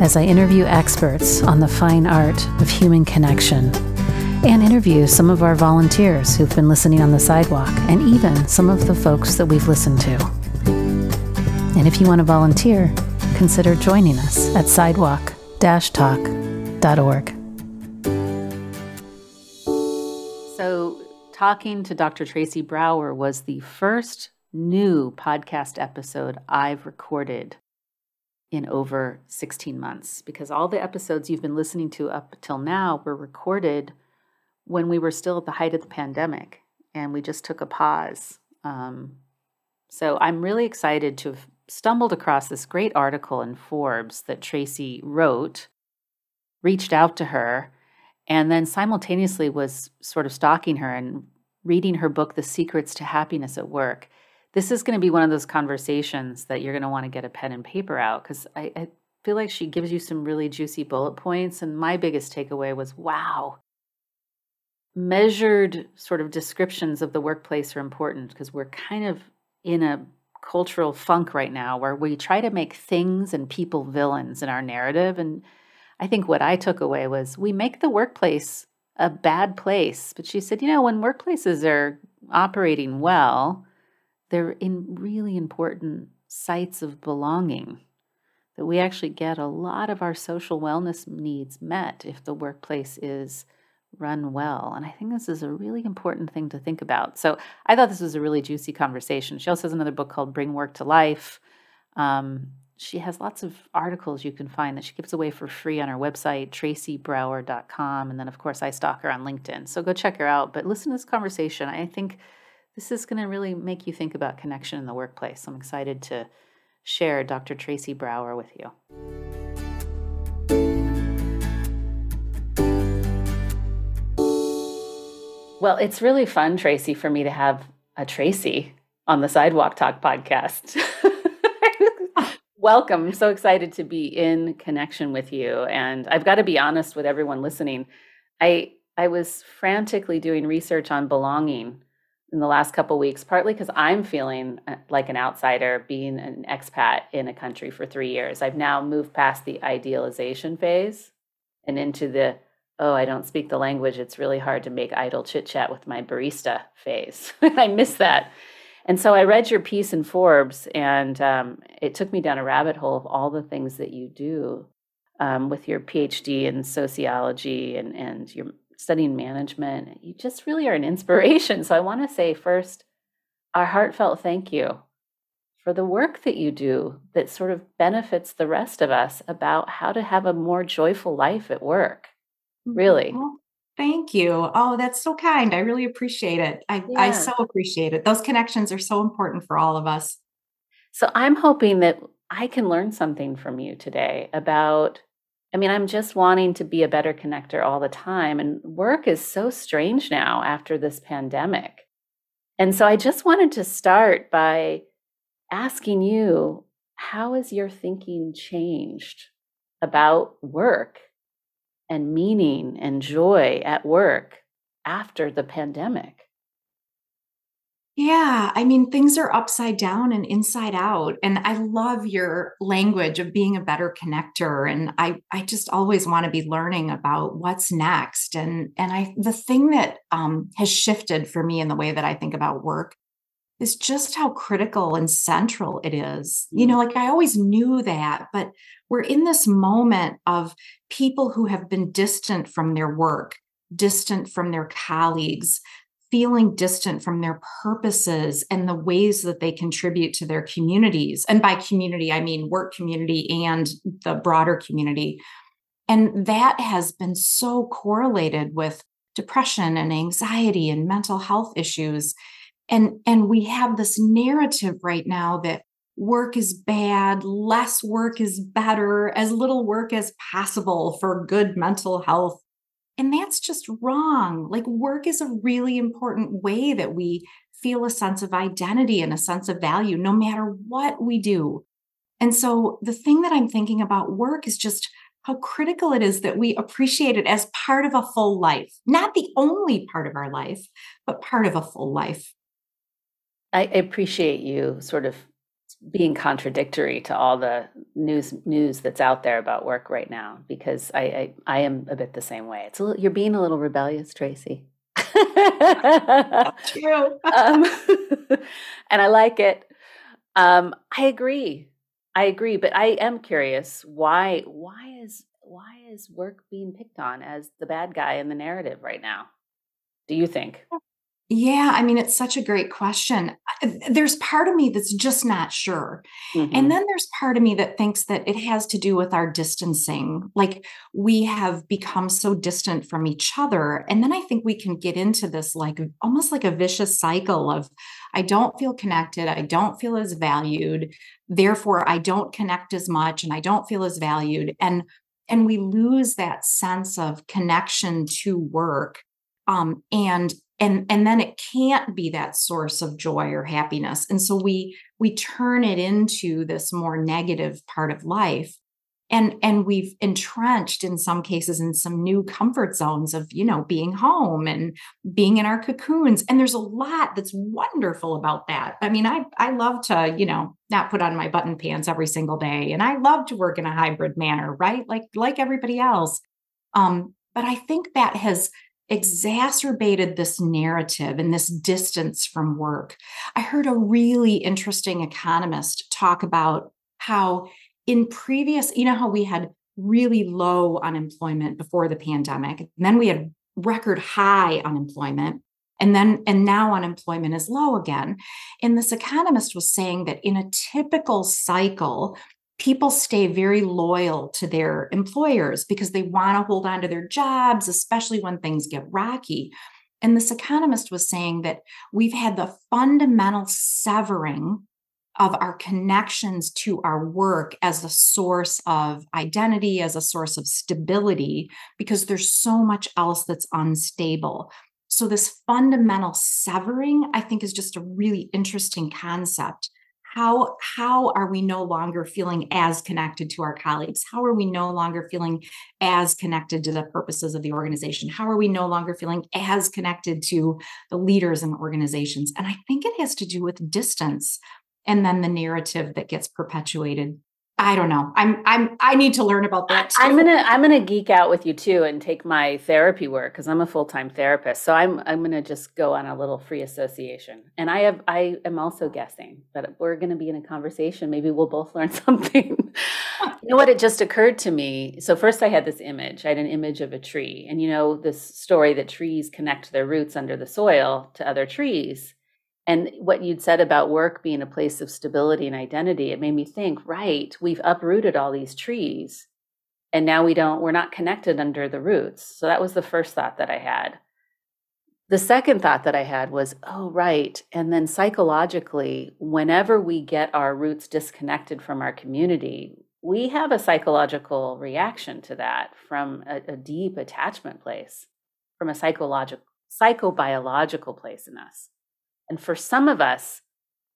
as I interview experts on the fine art of human connection and interview some of our volunteers who've been listening on the sidewalk and even some of the folks that we've listened to. And if you want to volunteer, consider joining us at sidewalk talk.org. So, talking to Dr. Tracy Brower was the first new podcast episode I've recorded in over 16 months because all the episodes you've been listening to up till now were recorded when we were still at the height of the pandemic and we just took a pause. Um, so I'm really excited to have stumbled across this great article in Forbes that Tracy wrote, reached out to her, and then simultaneously was sort of stalking her and reading her book, The Secrets to Happiness at Work this is going to be one of those conversations that you're going to want to get a pen and paper out because I, I, feel like she gives you some really juicy bullet points. And my biggest takeaway was wow, measured sort of descriptions of the workplace are important because we're kind of in a cultural funk right now where we try to make things and people villains in our narrative. And I think what I took away was we make the workplace a bad place. But she said, you know, when workplaces are operating well, they're in really important sites of belonging that we actually get a lot of our social wellness needs met if the workplace is run well. And I think this is a really important thing to think about. So I thought this was a really juicy conversation. She also has another book called Bring Work to Life. Um, she has lots of articles you can find that she gives away for free on her website, tracybrower.com. And then, of course, I stalk her on LinkedIn. So go check her out. But listen to this conversation. I think this is going to really make you think about connection in the workplace. I'm excited to share Dr. Tracy Brower with you. Well, it's really fun, Tracy, for me to have a Tracy on the Sidewalk Talk podcast. Welcome. I'm so excited to be in connection with you. And I've got to be honest with everyone listening. I I was frantically doing research on belonging in the last couple weeks, partly because I'm feeling uh, like an outsider being an expat in a country for three years. I've now moved past the idealization phase and into the, oh, I don't speak the language. It's really hard to make idle chit chat with my barista phase. I miss that. And so I read your piece in Forbes, and um, it took me down a rabbit hole of all the things that you do um, with your PhD in sociology and, and your studying management. You just really are an inspiration. So I want to say first, our heartfelt thank you for the work that you do that sort of benefits the rest of us about how to have a more joyful life at work. Mm-hmm. Really. Well, thank you. Oh, that's so kind. I really appreciate it. I, yeah. I so appreciate it. Those connections are so important for all of us. So I'm hoping that I can learn something from you today about I mean, I'm just wanting to be a better connector all the time. And work is so strange now after this pandemic. And so I just wanted to start by asking you how has your thinking changed about work and meaning and joy at work after the pandemic? Yeah, I mean, things are upside down and inside out. And I love your language of being a better connector. And I, I just always want to be learning about what's next. And and I the thing that um, has shifted for me in the way that I think about work is just how critical and central it is. You know, like I always knew that, but we're in this moment of people who have been distant from their work, distant from their colleagues, feeling distant from their purposes and the ways that they contribute to their communities. And by community, I mean work community and the broader community. And that has been so correlated with depression and anxiety and mental health issues. And, and we have this narrative right now that work is bad, less work is better, as little work as possible for good mental health. And that's just wrong. Like, work is a really important way that we feel a sense of identity and a sense of value, no matter what we do. And so, the thing that I'm thinking about work is just how critical it is that we appreciate it as part of a full life, not the only part of our life, but part of a full life. I appreciate you sort of being contradictory to all the news news that's out there about work right now because I I, I am a bit the same way. It's a little, you're being a little rebellious, Tracy. True. um, and I like it. Um, I agree. I agree, but I am curious why why is why is work being picked on as the bad guy in the narrative right now? Do you think? Yeah, I mean, it's such a great question. There's part of me that's just not sure. Mm-hmm. And then there's part of me that thinks that it has to do with our distancing. Like we have become so distant from each other. And then I think we can get into this like almost like a vicious cycle of I don't feel connected, I don't feel as valued, therefore I don't connect as much and I don't feel as valued. And and we lose that sense of connection to work um, and and and then it can't be that source of joy or happiness. And so we we turn it into this more negative part of life. And and we've entrenched in some cases in some new comfort zones of you know being home and being in our cocoons. And there's a lot that's wonderful about that. I mean i i love to you know not put on my button pants every single day. And i love to work in a hybrid manner right? Like like everybody else. Um but i think that has exacerbated this narrative and this distance from work. I heard a really interesting economist talk about how in previous, you know, how we had really low unemployment before the pandemic, and then we had record high unemployment. And then, and now unemployment is low again. And this economist was saying that in a typical cycle, people stay very loyal to their employers because they want to hold on to their jobs, especially when things get rocky. And this economist was saying that we've had the fundamental severing of our connections to our work as a source of identity, as a source of stability, because there's so much else that's unstable. So, this fundamental severing, I think, is just a really interesting concept how how are we no longer feeling as connected to our colleagues? How are we no longer feeling as connected to the purposes of the organization? How are we no longer feeling as connected to the leaders and organizations? And i think it has to do with distance and then the narrative that gets perpetuated I don't know. I'm I'm I need to learn about that. Too. I'm gonna I'm gonna geek out with you too and take my therapy work because I'm a full time therapist. So I'm I'm gonna just go on a little free association. And I have I am also guessing that we're gonna be in a conversation. Maybe we'll both learn something. you know what? It just occurred to me. So first I had this image. I had an image of a tree, and you know this story that trees connect their roots under the soil to other trees. And what you'd said about work being a place of stability and identity, it made me think, right, we've uprooted all these trees and now we don't, we're not connected under the roots. So that was the first thought that I had. The second thought that I had was, oh, right. And then psychologically, whenever we get our roots disconnected from our community, we have a psychological reaction to that from a, a deep attachment place, from a psychological, psychobiological place in us. And for some of us,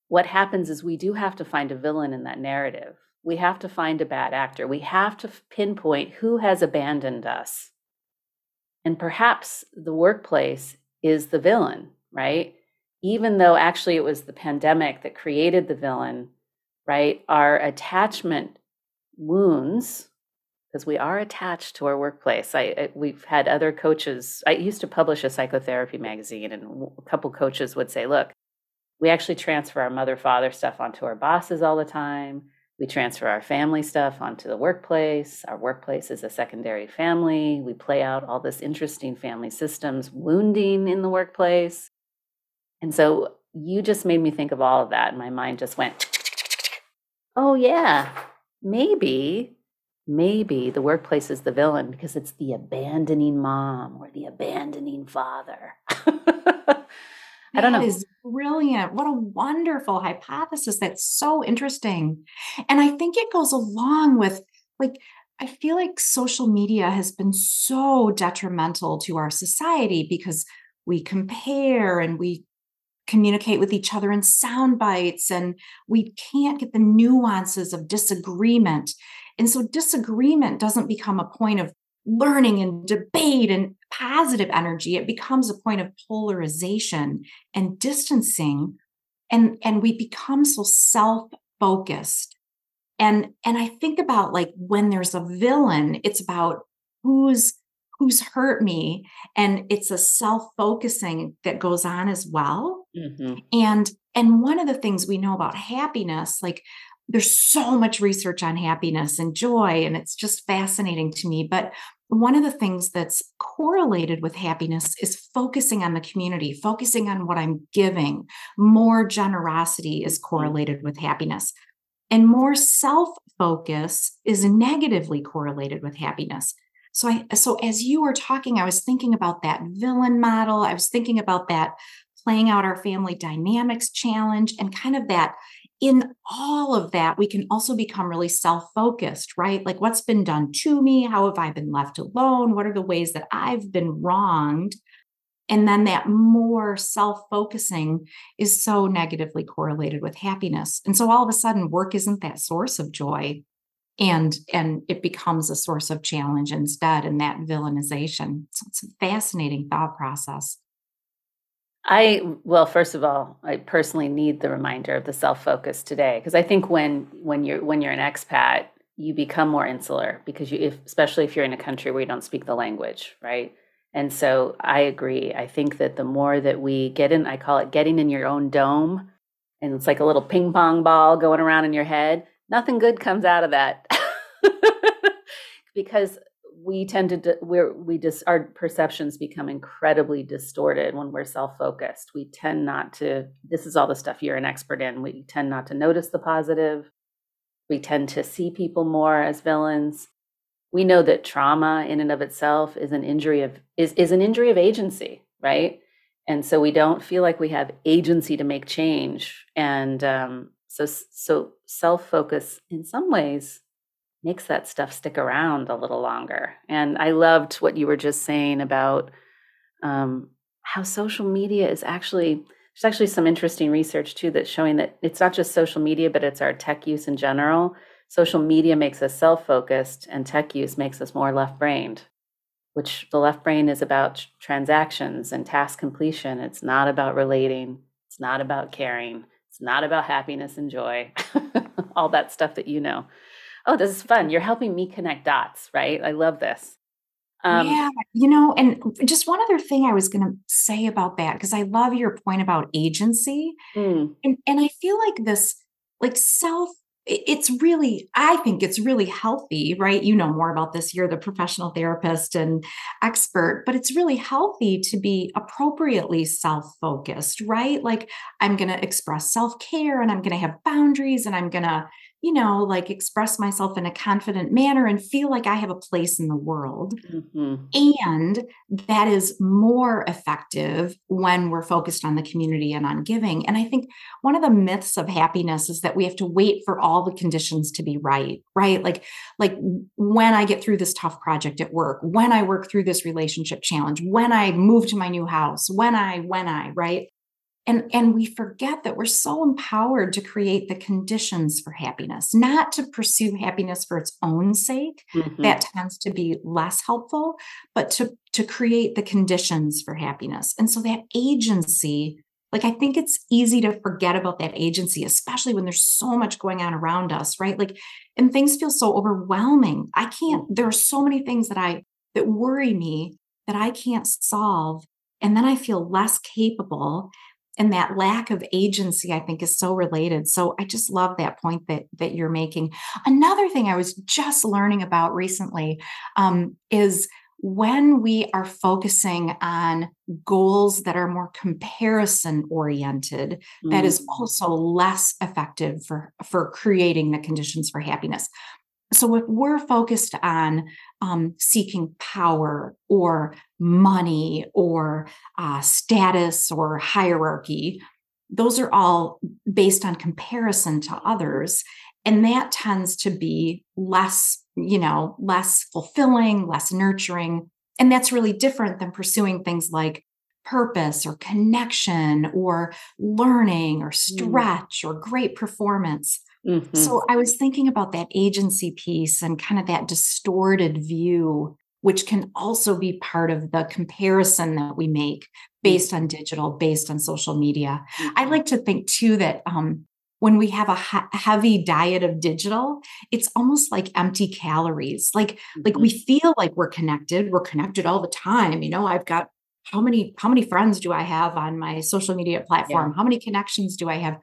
what happens is we do have to find a villain in that narrative. We have to find a bad actor. We have to pinpoint who has abandoned us. And perhaps the workplace is the villain, right? Even though actually it was the pandemic that created the villain, right? Our attachment wounds because we are attached to our workplace. I, I, we've had other coaches. I used to publish a psychotherapy magazine, and a couple coaches would say, "Look, we actually transfer our mother father stuff onto our bosses all the time. We transfer our family stuff onto the workplace. Our workplace is a secondary family. We play out all this interesting family systems, wounding in the workplace." And so you just made me think of all of that, and my mind just went, "Oh yeah, maybe." Maybe the workplace is the villain because it's the abandoning mom or the abandoning father. I don't know. That is brilliant. What a wonderful hypothesis. That's so interesting. And I think it goes along with like I feel like social media has been so detrimental to our society because we compare and we communicate with each other in sound bites and we can't get the nuances of disagreement. And so disagreement doesn't become a point of learning and debate and positive energy. It becomes a point of polarization and distancing. And, and we become so self-focused. And and I think about like when there's a villain, it's about who's who's hurt me and it's a self-focusing that goes on as well mm-hmm. and and one of the things we know about happiness like there's so much research on happiness and joy and it's just fascinating to me but one of the things that's correlated with happiness is focusing on the community focusing on what i'm giving more generosity is mm-hmm. correlated with happiness and more self focus is negatively correlated with happiness so I so as you were talking, I was thinking about that villain model. I was thinking about that playing out our family dynamics challenge and kind of that in all of that, we can also become really self focused, right? Like, what's been done to me? How have I been left alone? What are the ways that I've been wronged? And then that more self focusing is so negatively correlated with happiness. And so all of a sudden, work isn't that source of joy and and it becomes a source of challenge instead and that villainization so it's a fascinating thought process i well first of all i personally need the reminder of the self-focus today because i think when when you're when you're an expat you become more insular because you if, especially if you're in a country where you don't speak the language right? And so i agree. I think that the more that we get in i call it getting in your own dome and it's like a little ping pong ball going around in your head nothing good comes out of that. Because we tend to we're we just our perceptions become incredibly distorted when we're self-focused. We tend not to this is all the stuff you're an expert in we tend not to notice the positive. We tend to see people more as villains. We know that trauma in and of itself is an injury of is, is an injury of agency right? And so we don't feel like we have agency to make change. And um, so so self focus in some ways makes that stuff stick around a little longer. And I loved what you were just saying about um, how social media is actually there's actually some interesting research too that's showing that it's not just social media, but it's our tech use in general. Social media makes us self focused, and tech use makes us more left brained, which the left brain is about transactions and task completion. It's not about relating, it's not about caring, it's not about happiness and joy, all that stuff that you know. Oh, this is fun. You're helping me connect dots, right? I love this. Um, yeah, you know, and just one other thing I was going to say about that, because I love your point about agency. Mm. And, and I feel like this, like self it's really i think it's really healthy right you know more about this you're the professional therapist and expert but it's really healthy to be appropriately self-focused right like i'm going to express self-care and i'm going to have boundaries and i'm going to you know, like express myself in a confident manner and feel like I have a place in the world. Mm-hmm. And that is more effective when we're focused on the community and on giving. And I think one of the myths of happiness is that we have to wait for all the conditions to be right, right? Like, like when I get through this tough project at work, when I work through this relationship challenge, when I move to my new house, when I, when I, right? And and we forget that we're so empowered to create the conditions for happiness not to pursue happiness for its own sake mm-hmm. that tends to be less helpful but to to create the conditions for happiness. And so that agency like i think it's easy to forget about that agency especially when there's so much going on around us right? Like and things feel so overwhelming. I can't there are so many things that i that worry me that i can't solve and then i feel less capable and that lack of agency i think is so related so i just love that point that that you're making another thing i was just learning about recently um, is when we are focusing on goals that are more comparison oriented mm. that is mm. also less effective for for creating the conditions for happiness So if we're focused on um, seeking power or money or uh, status or hierarchy, those are all based on comparison to others. And that tends to be less, you know, less fulfilling, less nurturing. And that's really different than pursuing things like purpose or connection or learning or mm. stretch mm. or great performance. Mm-hmm. So I was thinking about that agency piece and kind of that distorted view, which can also be part of the comparison that we make mm. based on digital, based on social media. Mm-hmm. I like to think too that um, when we have a heavy diet of digital it's almost like empty calories like mm-hmm. like we feel like we're connected we're connected all the time you know i've got how many how many friends do i have on my social media platform yeah. how many connections do i have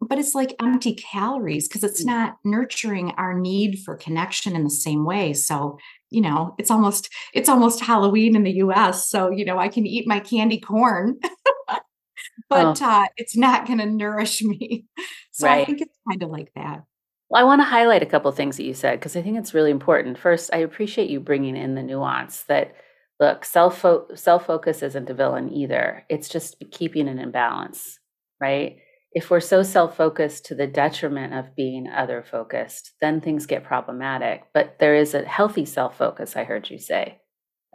but it's like empty calories because it's mm. not nurturing our need for connection in the same way so you know it's almost it's almost halloween in the us so you know i can eat my candy corn but oh. uh, it's not going to nourish me so right. i think it's kind of like that well, I want to highlight a couple things that you said because I think it's really important. First, I appreciate you bringing in the nuance that look, self self focus isn't a villain either. It's just keeping an imbalance, right? If we're so self focused to the detriment of being other focused, then things get problematic. But there is a healthy self focus, I heard you say.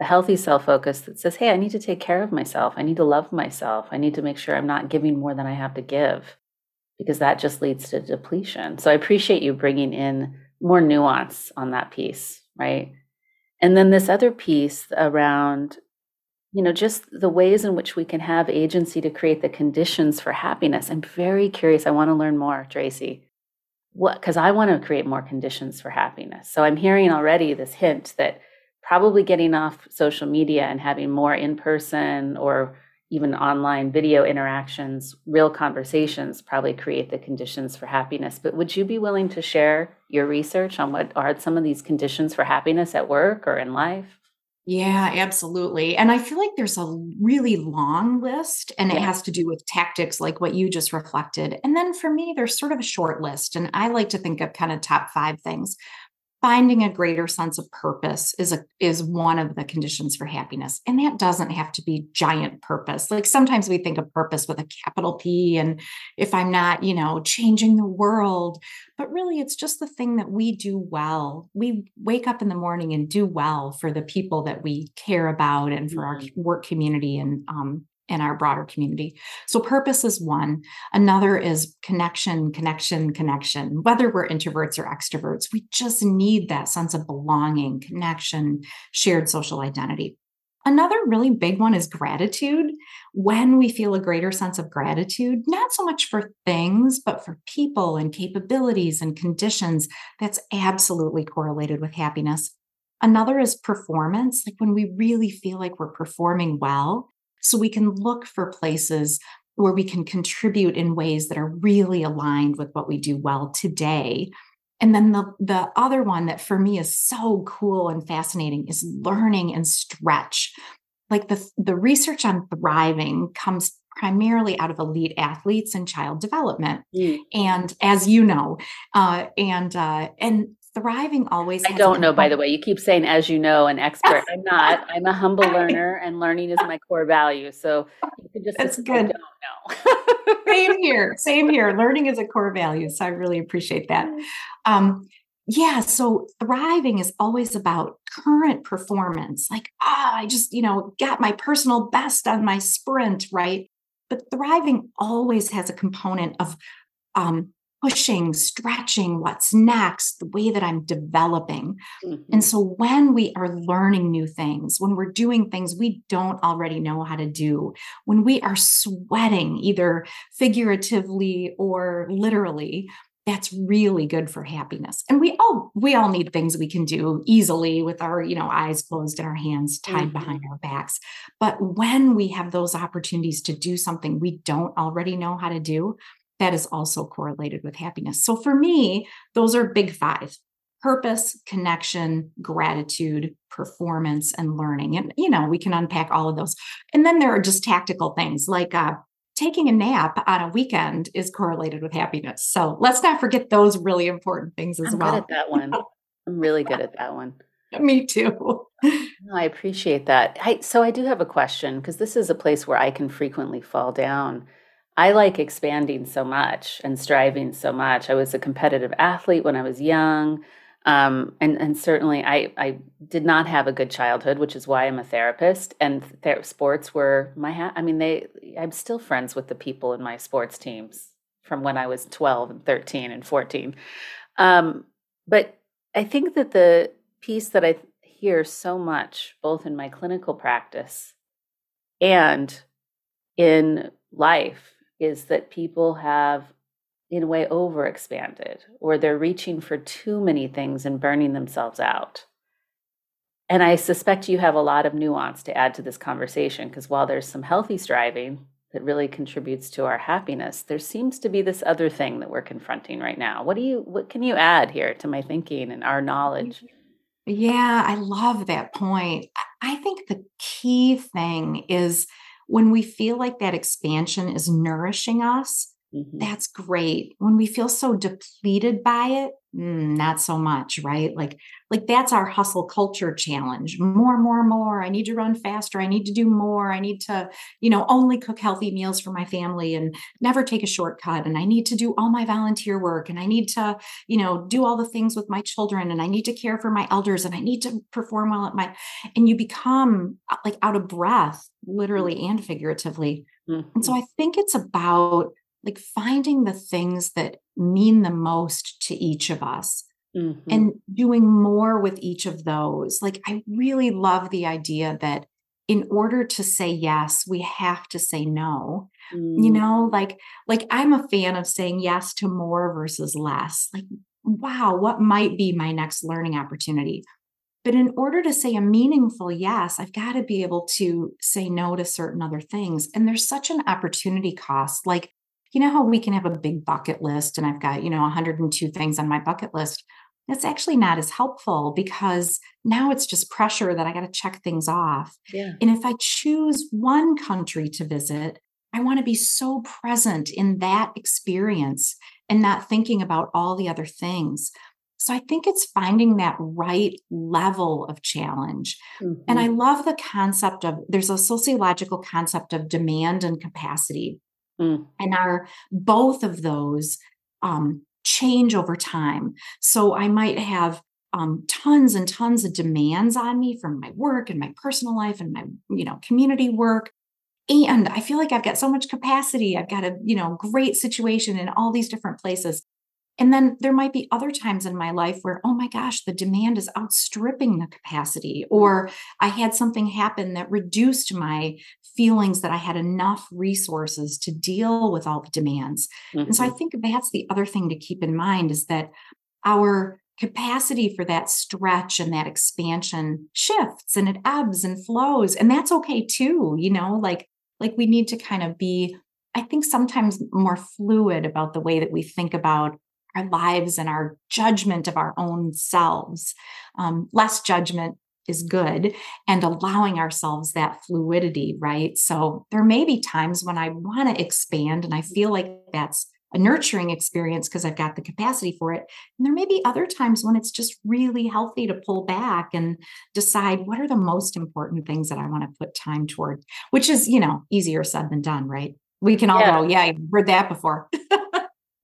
A healthy self focus that says, hey, I need to take care of myself. I need to love myself. I need to make sure I'm not giving more than I have to give because that just leads to depletion. So I appreciate you bringing in more nuance on that piece, right? And then this other piece around, you know, just the ways in which we can have agency to create the conditions for happiness. I'm very curious. I want to learn more, Tracy. What, because I want to create more conditions for happiness. So I'm hearing already this hint that probably getting off social media and having more in person or even online video interactions, real conversations probably create the conditions for happiness. But would you be willing to share your research on what are some of these conditions for happiness at work or in life? Yeah, absolutely. And I feel like there's a really long list, and it has to do with tactics like what you just reflected. And then for me, there's sort of a short list. And I like to think of kind of top five things finding a greater sense of purpose is a is one of the conditions for happiness. And that doesn't have to be giant purpose. Like sometimes we think of purpose with a capital p and if i'm not you know changing the world but really it's just the thing that we do well. We wake up in the morning and do well for the people that we care about and for our mm-hmm. work community and um, in our broader community. So, purpose is one. Another is connection, connection, connection. Whether we're introverts or extroverts, we just need that sense of belonging, connection, shared social identity. Another really big one is gratitude. When we feel a greater sense of gratitude, not so much for things, but for people and capabilities and conditions, that's absolutely correlated with happiness. Another is performance, like when we really feel like we're performing well so we can look for places where we can contribute in ways that are really aligned with what we do well today. And then the, the other one that for me is so cool and fascinating is learning and stretch. Like the, the research on thriving comes primarily out of elite athletes and child development. Mm. And as you know, uh, and uh, and thriving always i don't know by the way. You keep saying as you know an expert. I'm not. I'm a humble learner and learning is my core value. So you can just that's good. same here. Same here. Learning is a core value so i really appreciate that. Um, yeah so thriving is always about current performance. Like ah oh, i just you know got my personal best on my sprint right? But thriving always has a component of um, pushing, stretching, what's next, the way that I'm developing. Mm-hmm. And so when we are learning new things, when we're doing things we don't already know how to do, when we are sweating, either figuratively or literally, that's really good for happiness and we all we all need things we can do easily with our you know eyes closed and our hands tied mm-hmm. behind our backs but when we have those opportunities to do something we don't already know how to do that is also correlated with happiness. So for me, those are big five purpose, connection, gratitude, performance, and learning. And, you know, we can unpack all of those. And then there are just tactical things like uh, taking a nap on a weekend is correlated with happiness. So let's not forget those really important things as I'm well. that one. I'm really good at that one. Me too. No, I appreciate that. I, so I do have a question because this is a place where I can frequently fall down. I like expanding so much and striving so much. I was a competitive athlete when I was young. Um, and and certainly I I did not have a good childhood, which is why I'm a therapist. And sports were my ha- I mean they I'm still friends with the people in my sports teams from when I was 12 and 13 and 14. Um, but I think that the piece that I hear so much, both in my clinical practice and in life, is that people have in a way overexpanded or they're reaching for too many things and burning themselves out. And I suspect you have a lot of nuance to add to this conversation because while there's some healthy striving that really contributes to our happiness, there seems to be this other thing that we're confronting right now. What do you what can you add here to my thinking and our knowledge? Yeah, I love that point. I think the key thing is when we feel like that expansion is nourishing us, Mm-hmm. That's great. When we feel so depleted by it, mm, not so much, right? Like, like that's our hustle culture challenge. More, more, more. I need to run faster. I need to do more. I need to, you know, only cook healthy meals for my family and never take a shortcut. And I need to do all my volunteer work. And I need to, you know, do all the things with my children. And I need to care for my elders. And I need to perform well at my. And you become uh, like out of breath, literally and figuratively. Mm-hmm. And so mm-hmm. I think it's about like finding the things that mean the most to each of us mm-hmm. and doing more with each of those. Like, I really love the idea that in order to say yes, we have to say no. Mm. You know, like, like I'm a fan of saying yes to more versus less. Like, wow, what might be my next learning opportunity? But in order to say a meaningful yes, I've got to be able to say no to certain other things. And there's such an opportunity cost. Like you know how we can have a big bucket list and I've got, you know, 102 things on my bucket list. That's actually not as helpful because now it's just pressure that I got to check things off. Yeah. And if I choose one country to visit, I want to be so present in that experience and not thinking about all the other things. So I think it's finding that right level of challenge. Mm-hmm. And I mm-hmm. love the concept of there's a sociological concept of demand and capacity. Mm. And are both of those um, change over time. So I might have um, tons and tons of demands on me from my work and my personal life and my you know community work and i feel like i've got so much capacity i've got a you know great situation in all these different places and then there might be other times in my life where, oh my gosh, the demand is outstripping the capacity, or I had something happen that reduced my feelings that I had enough resources to deal with all the demands. Mm-hmm. And so I mm-hmm. think that's the other thing to keep in mind is that our capacity for that stretch and that expansion shifts and it ebbs and flows and that's okay too you know like like we need to kind of be i think sometimes more fluid about the way that we think about our lives and our judgment of our own selves. Um, less judgment is good and allowing ourselves that fluidity, right? So there may be times when I want to expand and I feel like that's a nurturing experience because I've got the capacity for it. And there may be other times when it's just really healthy to pull back and decide what are the most important things that I want to put time toward, which is, you know, easier said than done, right? We can all yeah. go, yeah, I've heard that before.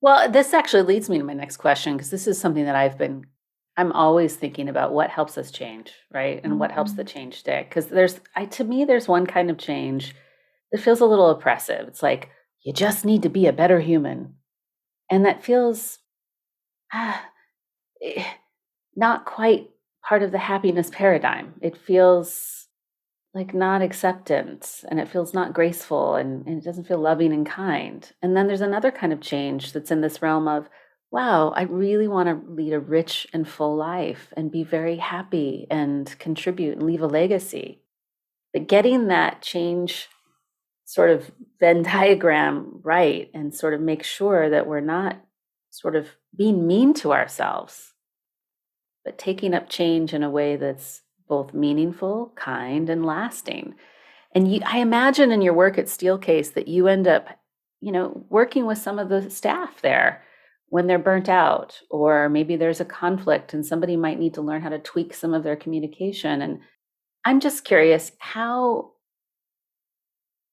Well, this actually leads me to my next question because this is something that I've been I'm always thinking about what helps us change, right? And mm-hmm. what helps the mm-hmm. change stick because there's I to me there's one kind of change that feels a little oppressive. It's like you just need to be a better human. And that feels ah, not quite part of the happiness paradigm. It feels like not acceptance and it feels not graceful and, and, it doesn't feel loving and kind. And then there's another kind of change that's in this realm of, wow, I really want to lead a rich and full life and be very happy and contribute and leave a legacy. But getting that change sort of Venn diagram right and sort of make sure that we're not sort of being mean to ourselves, but taking up change in a way that's both meaningful, kind, and lasting. And you, I imagine in your work at Steelcase that you end up, you know, working with some of the staff there when they're burnt out, or maybe there's a conflict and somebody might need to learn how to tweak some of their communication. And I'm just curious how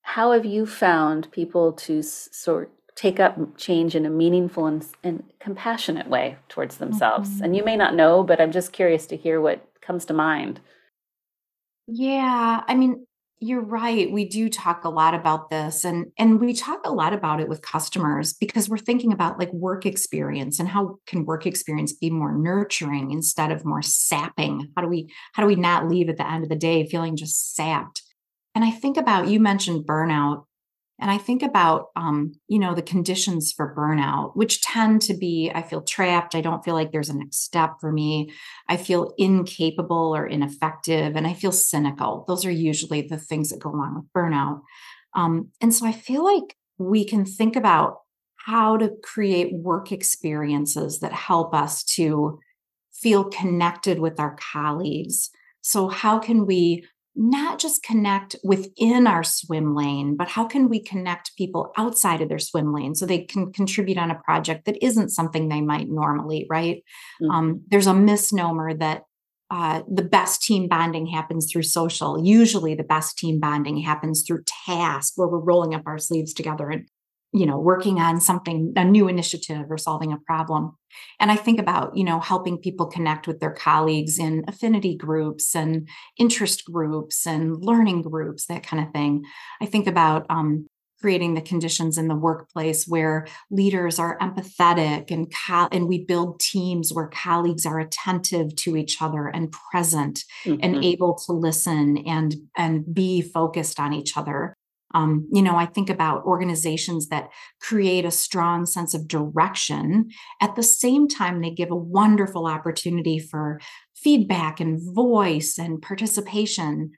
how have you found people to sort take up change in a meaningful and, and compassionate way towards themselves? Mm-hmm. And you may not know, but I'm just curious to hear what comes to mind. Yeah, I mean, you're right. We do talk a lot about this and and we talk a lot about it with customers because we're thinking about like work experience and how can work experience be more nurturing instead of more sapping? How do we how do we not leave at the end of the day feeling just sapped? And I think about you mentioned burnout and I think about, um, you know, the conditions for burnout, which tend to be I feel trapped. I don't feel like there's a next step for me. I feel incapable or ineffective, and I feel cynical. Those are usually the things that go along with burnout. Um, and so I feel like we can think about how to create work experiences that help us to feel connected with our colleagues. So, how can we not just connect within our swim lane, but how can we connect people outside of their swim lane so they can contribute on a project that isn't something they might normally, right? Mm-hmm. Um, there's a misnomer that uh, the best team bonding happens through social. Usually, the best team bonding happens through task where we're rolling up our sleeves together and you know working on something a new initiative or solving a problem. And i think about you know helping people connect with their colleagues in affinity groups and interest groups and learning groups that kind of thing. I think about um, creating the conditions in the workplace where leaders are empathetic and co- and we build teams where colleagues are attentive to each other and present mm-hmm. and able to listen and and be focused on each other um, you know, I think about organizations that create a strong sense of direction. At the same time, they give a wonderful opportunity for feedback and voice and participation.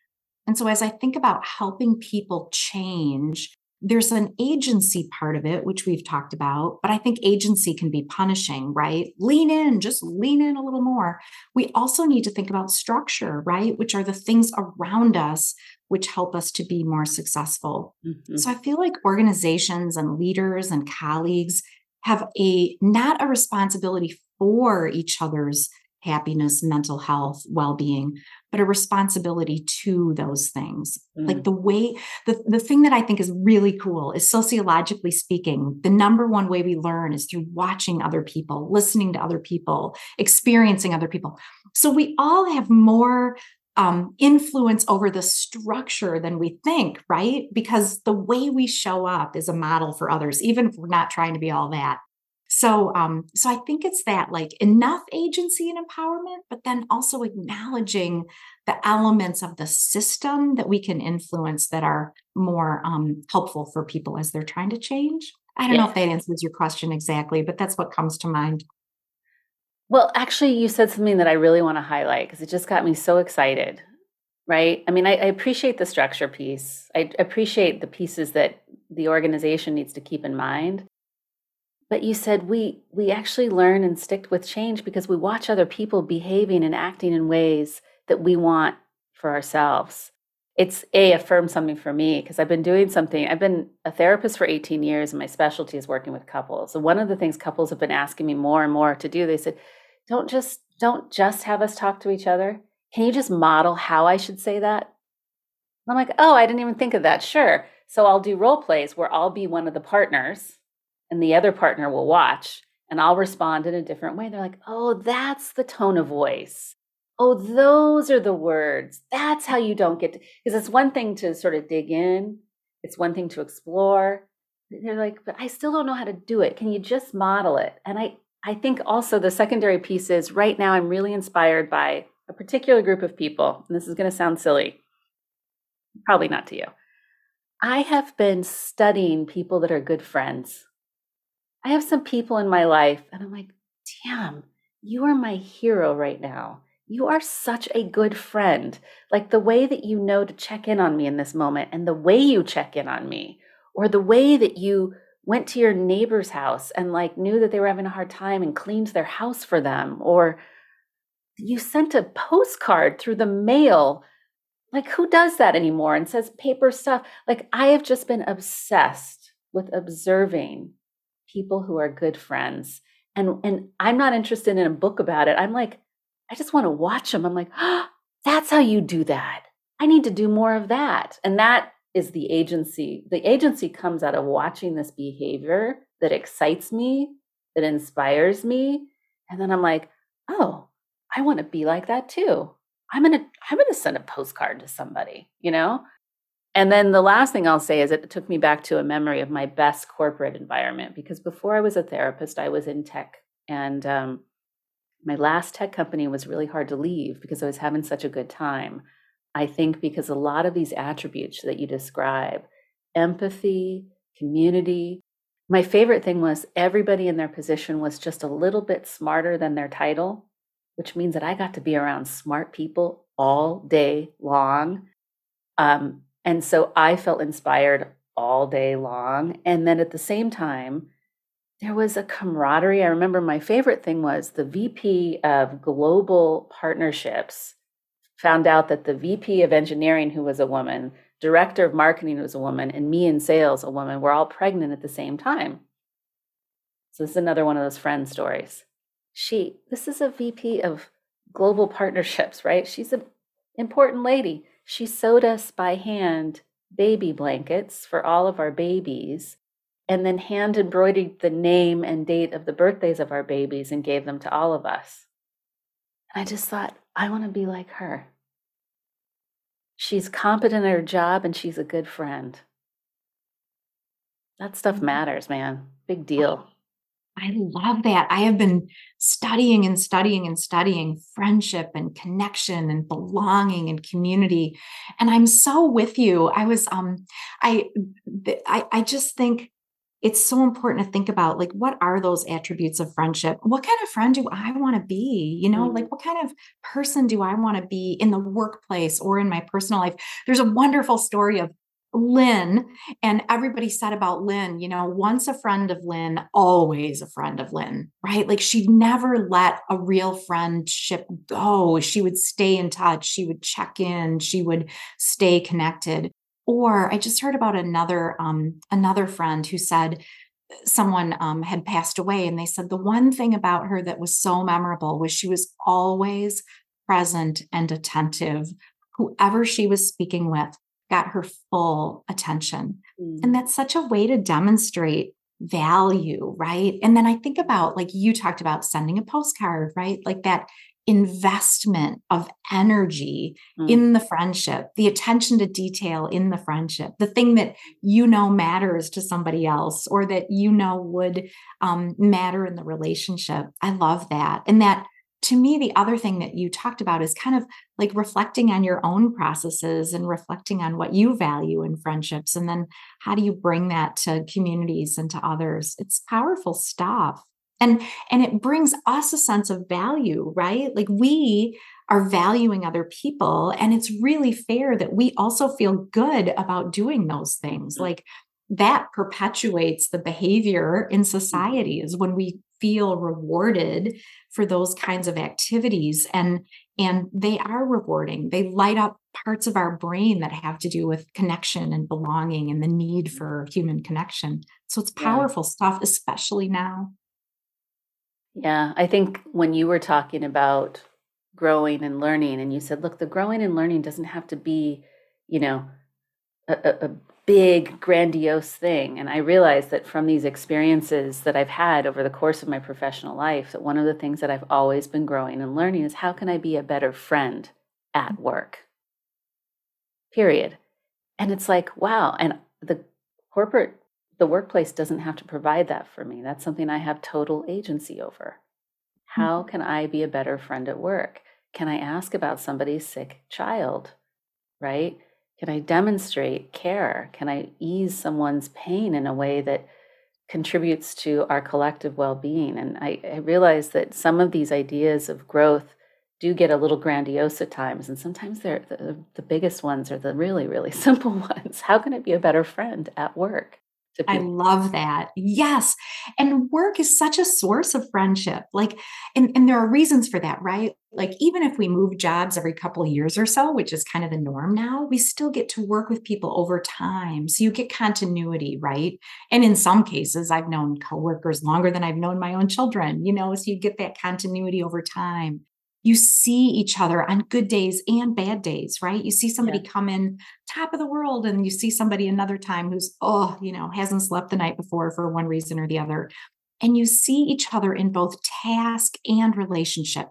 And so, as I think about helping people change, there's an agency part of it, which we've talked about, but I think agency can be punishing, right? Lean in, just lean in a little more. We also need to think about structure, right? Which are the things around us which help us to be more successful. Mm-hmm. So I feel like organizations and leaders and colleagues have a not a responsibility for each other's happiness, mental health, well-being, but a responsibility to those things. Mm. Like the way the, the thing that I think is really cool is sociologically speaking, the number one way we learn is through watching other people, listening to other people, experiencing other people. So we all have more um, influence over the structure than we think, right? Because the way we show up is a model for others, even if we're not trying to be all that. So, um, so I think it's that like enough agency and empowerment, but then also acknowledging the elements of the system that we can influence that are more um, helpful for people as they're trying to change. I don't yeah. know if that answers your question exactly, but that's what comes to mind. Well, actually, you said something that I really want to highlight because it just got me so excited. Right? I mean, I, I appreciate the structure piece. I appreciate the pieces that the organization needs to keep in mind. But you said we we actually learn and stick with change because we watch other people behaving and acting in ways that we want for ourselves. It's a affirm something for me because I've been doing something. I've been a therapist for 18 years and my specialty is working with couples. So one of the things couples have been asking me more and more to do, they said, don't just don't just have us talk to each other. Can you just model how I should say that? I'm like, oh, I didn't even think of that. Sure. So I'll do role plays where I'll be one of the partners and the other partner will watch and I'll respond in a different way. They're like, oh, that's the tone of voice. Oh, those are the words. That's how you don't get because it's one thing to sort of dig in, it's one thing to explore. They're like, but I still don't know how to do it. Can you just model it? And I, I think also the secondary piece is right now I'm really inspired by a particular group of people. And this is going to sound silly, probably not to you. I have been studying people that are good friends. I have some people in my life, and I'm like, damn, you are my hero right now. You are such a good friend. Like the way that you know to check in on me in this moment, and the way you check in on me, or the way that you went to your neighbor's house and like knew that they were having a hard time and cleaned their house for them or you sent a postcard through the mail like who does that anymore and says paper stuff like i have just been obsessed with observing people who are good friends And and I'm not interested in a book about it. I'm like, I just want to watch them. I'm like, oh, that's how you do that. I need to do more of that. And that is the agency. The agency comes out of watching this behavior that excites me, that inspires me. And then I'm like, oh, I want to be like that too. I'm gonna I'm gonna send a postcard to somebody, you know? And then the last thing I'll say is it took me back to a memory of my best corporate environment because before I was a therapist, I was in tech. And um, my last tech company was really hard to leave because I was having such a good time. I think because a lot of these attributes that you describe empathy, community. My favorite thing was everybody in their position was just a little bit smarter than their title, which means that I got to be around smart people all day long. Um, and so I felt inspired all day long. And then at the same time, there was a camaraderie. I remember my favorite thing was the VP of global partnerships found out that the VP of engineering, who was a woman, director of marketing, was a woman, and me in sales, a woman, were all pregnant at the same time. So this is another one of those friend stories. She, this is a VP of global partnerships, right? She's an important lady. She sewed us by hand baby blankets for all of our babies and then hand embroidered the name and date of the birthdays of our babies and gave them to all of us. And I just thought, I want to be like her. She's competent at her job and she's a good friend. That stuff mm-hmm. matters, man. Big deal. I love that. I have been studying and studying and studying friendship and connection and belonging and community. And I'm so with you. I was um I I, I just think it's so important to think about like what are those attributes of friendship what kind of friend do i want to be you know mm-hmm. like what kind of person do i want to be in the workplace or in my personal life there's a wonderful story of Lynn, and everybody said about Lynn, you know, once a friend of Lynn, always a friend of Lynn, right? Like she'd never let a real friendship go. She would stay in touch, she would check in, she would stay connected. Or I just heard about another um, another friend who said someone um, had passed away, and they said the one thing about her that was so memorable was she was always present and attentive whoever she was speaking with got her full attention. Mm. And that's such a way to demonstrate value, right? And then I think about like you talked about sending a postcard, right? Like that investment of energy mm. in the friendship, the attention to detail in the friendship, the thing that you know matters to somebody else or that you know would um, matter in the relationship. I love that. And that to me, the other thing that you talked about is kind of like reflecting on your own processes and reflecting on what you value in friendships. And then how do you bring that to communities and to others? It's powerful stuff. And, and it brings us a sense of value, right? Like we are valuing other people. And it's really fair that we also feel good about doing those things. Mm-hmm. Like that perpetuates the behavior in society is when we feel rewarded for those kinds of activities and and they are rewarding. They light up parts of our brain that have to do with connection and belonging and the need mm-hmm. for human connection. So it's powerful yeah. stuff especially now. Yeah i think when you were talking about growing and learning and you said look the growing and learning doesn't have to be you know a, a, big, grandiose thing. And I realized that from these experiences that I've had over the course of my professional life, that one of the things that I've always been growing and learning is how can I be a better friend at work? Period. And it's like, wow. And the corporate, the workplace doesn't have to provide that for me. That's something I have total agency over. How mm-hmm. can I be a better friend at work? Can I ask about somebody's sick child? Right? Can I demonstrate care? Can I ease someone's pain in a way that contributes to our collective well being? And I, I realize that some of these ideas of growth do get a little grandiose at times, and sometimes they're the, the biggest ones are the really, really simple ones. How can I be a better friend at work? I love that. Yes. And work is such a source of friendship. Like, and, and there are reasons for that, right? Like even if we move jobs every couple of years or so which is kind of the norm now we still get to work with people over time. So you get continuity right? And in some cases i've known coworkers longer than i've known my own children you know so you get that continuity over time. You see each other on good days and bad days right? You see somebody yeah. come in top of the world and you see somebody another time who's oh you know hasn't slept the night before for one reason or the other. And you see each other in both task and relationship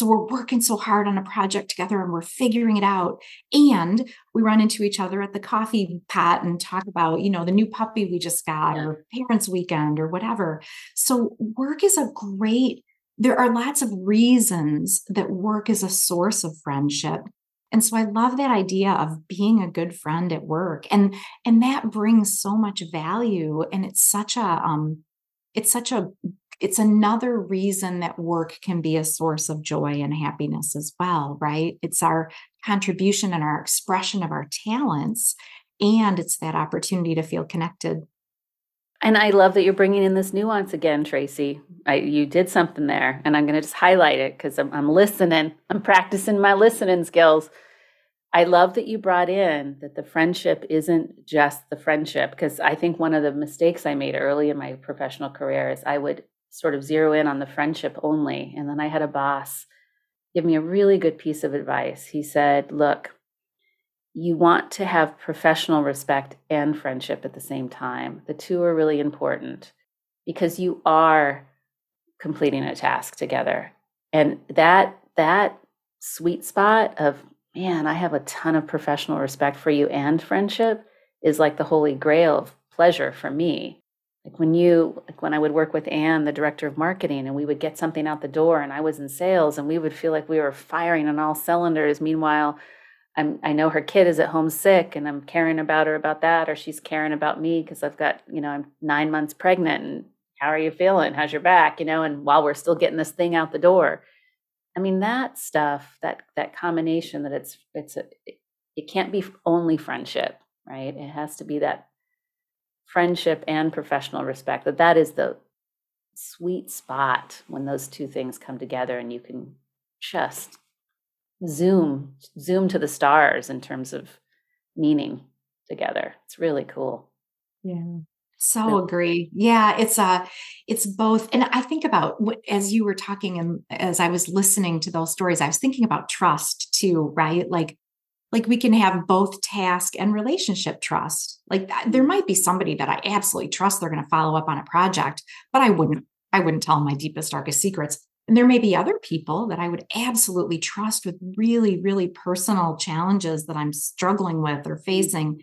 so we're working so hard on a project together and we're figuring it out. And we run into each other at the coffee pot and talk about, you know, the new puppy we just got yeah. or parents weekend or whatever. So work is a great, there are lots of reasons that work is a source of friendship. And so I love that idea of being a good friend at work. And and that brings so much value and it's such a um it's such a it's another reason that work can be a source of joy and happiness as well, right? It's our contribution and our expression of our talents, and it's that opportunity to feel connected. And I love that you're bringing in this nuance again, Tracy. I, you did something there, and I'm going to just highlight it because I'm, I'm listening. I'm practicing my listening skills. I love that you brought in that the friendship isn't just the friendship because I think one of the mistakes I made early in my professional career is I would sort of zero in on the friendship only. And then I had a boss give me a really good piece of advice. He said, Look, you want to have professional respect and friendship at the same time. The two are really important because you are completing a task together. And that that sweet spot of man, I have a ton of professional respect for you and friendship is like the holy grail of pleasure for me like when you like when i would work with anne the director of marketing and we would get something out the door and i was in sales and we would feel like we were firing on all cylinders. Meanwhile i'm i know her kid is at home sick and i'm caring about her about that or she's caring about me because i've got you know i'm nine months pregnant and how are you feeling? How's your back? You know and while we're still getting this thing out the door. I mean that stuff that that combination that it's it's a, it, it can't be only friendship right? It has to be that friendship and professional respect that that is the sweet spot when those two things come together and you can just zoom zoom to the stars in terms of meaning together. It's really cool. Yeah. So agree. Yeah it's uh it's both. And i think about as you were talking and as i was listening to those stories i was thinking about trust too right? Like like we can have both task and relationship trust like there mm-hmm. might be somebody that i absolutely trust they're going to follow up on a project but i wouldn't i wouldn't tell them my deepest darkest secrets and there may be other people that i would absolutely trust with really really personal challenges that i'm struggling with or mm-hmm. facing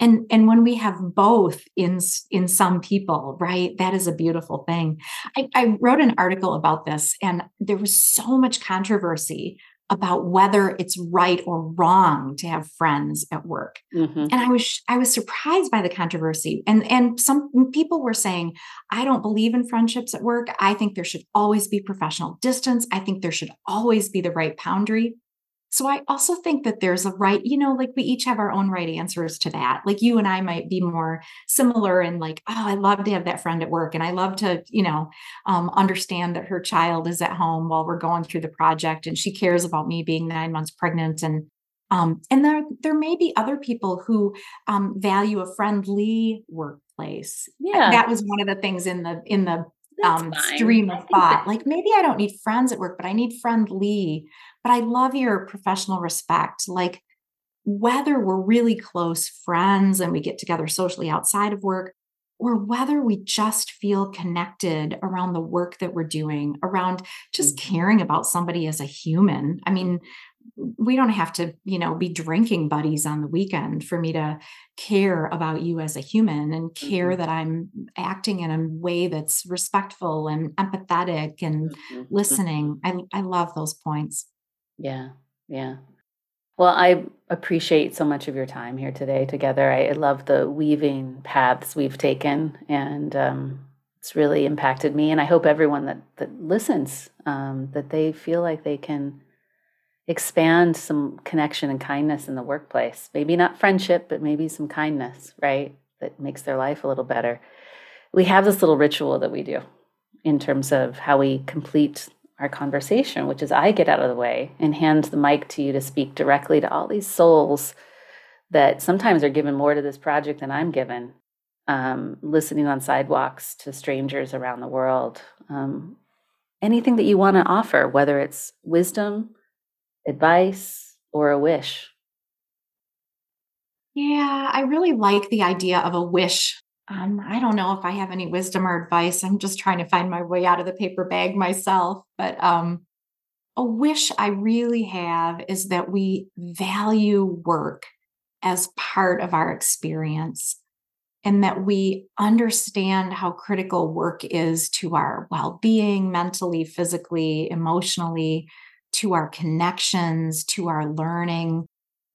and and when we have both in in some people right that is a beautiful thing I, I wrote an article about this and there was so much controversy about whether it's right or wrong to have friends at work. Mm-hmm. And I was I was surprised by the controversy. And and some people were saying, I don't believe in friendships at work. I think there should always be professional distance. I think there should always be the right boundary. So I also think that there's a right, you know, like we each have our own right answers to that. Like you and I might be more similar and like, oh, I love to have that friend at work. And I love to, you know, um, understand that her child is at home while we're going through the project and she cares about me being nine months pregnant. And um, and there there may be other people who um, value a friendly workplace. Yeah. That was one of the things in the in the um, stream of thought. Like maybe I don't need friends at work, but I need friendly. But I love your professional respect. Like whether we're really close friends and we get together socially outside of work, or whether we just feel connected around the work that we're doing, around just mm-hmm. caring about somebody as a human. I mean, we don't have to you know be drinking buddies on the weekend for me to care about you as a human and care mm-hmm. that i'm acting in a way that's respectful and empathetic and mm-hmm. listening. I, I love those points. Yeah yeah. Well i appreciate so much of your time here today together. I, I love the weaving paths we've taken and um, it's really impacted me and i hope everyone that that listens um, that they feel like they can expand some connection and kindness in the workplace. Maybe not friendship, but maybe some kindness, right? That makes their life a little better. We have this little ritual that we do in terms of how we complete our conversation, which is I get out of the way and hand the mic to you to speak directly to all these souls that sometimes are given more to this project than I'm given. Um, listening on sidewalks to strangers around the world. Um, anything that you want to offer, whether it's wisdom, advice, or a wish. Yeah, I really like the idea of a wish. Um, I don't know if I have any wisdom or advice. I'm just trying to find my way out of the paper bag myself. But um, a wish I really have is that we value work as part of our experience and that we understand how critical work is to our well being, mentally, physically, emotionally, to our connections, to our learning.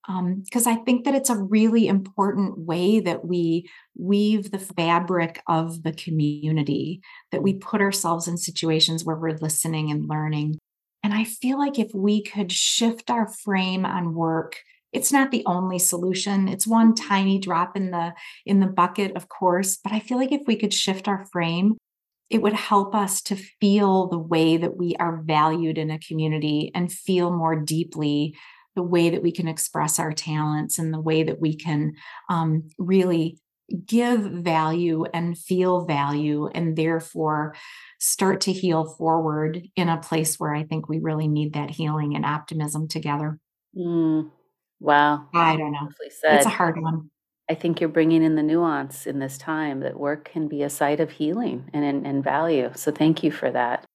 Because um, I think that it's a really important way that we weave the fabric of the community, that we put ourselves in situations where we're listening and learning. And I feel like if we could shift our frame on work it's not the only solution it's one tiny drop in the in the bucket of course but i feel like if we could shift our frame it would help us to feel the way that we are valued in a community and feel more deeply the way that we can express our talents and the way that we can um, really give value and feel value and therefore start to heal forward in a place where I think we really need that healing and optimism together. Mm, Wow. I don't know. It's a hard one. I think you're bringing in the nuance in this time that work can be a site of healing and, and, and value. So thank you for that.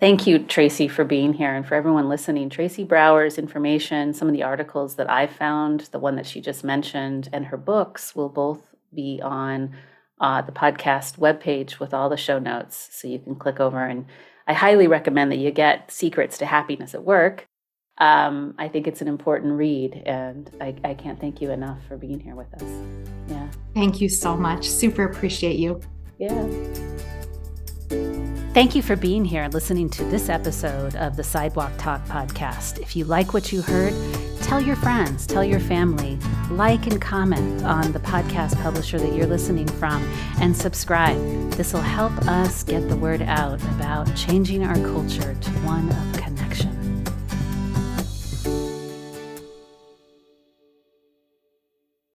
Thank you, Tracy, for being here and for everyone listening. Tracy Brower's information, some of the articles that I found, the one that she just mentioned, and her books will both be on uh, the podcast webpage with all the show notes. So you can click over and I highly recommend that you get Secrets to Happiness at Work um, I think it's an important read, and I, I can't thank you enough for being here with us. Yeah. Thank you so much. Super appreciate you. Yeah. Thank you for being here and listening to this episode of the Sidewalk Talk podcast. If you like what you heard, tell your friends, tell your family, like and comment on the podcast publisher that you're listening from, and subscribe. This will help us get the word out about changing our culture to one of connection.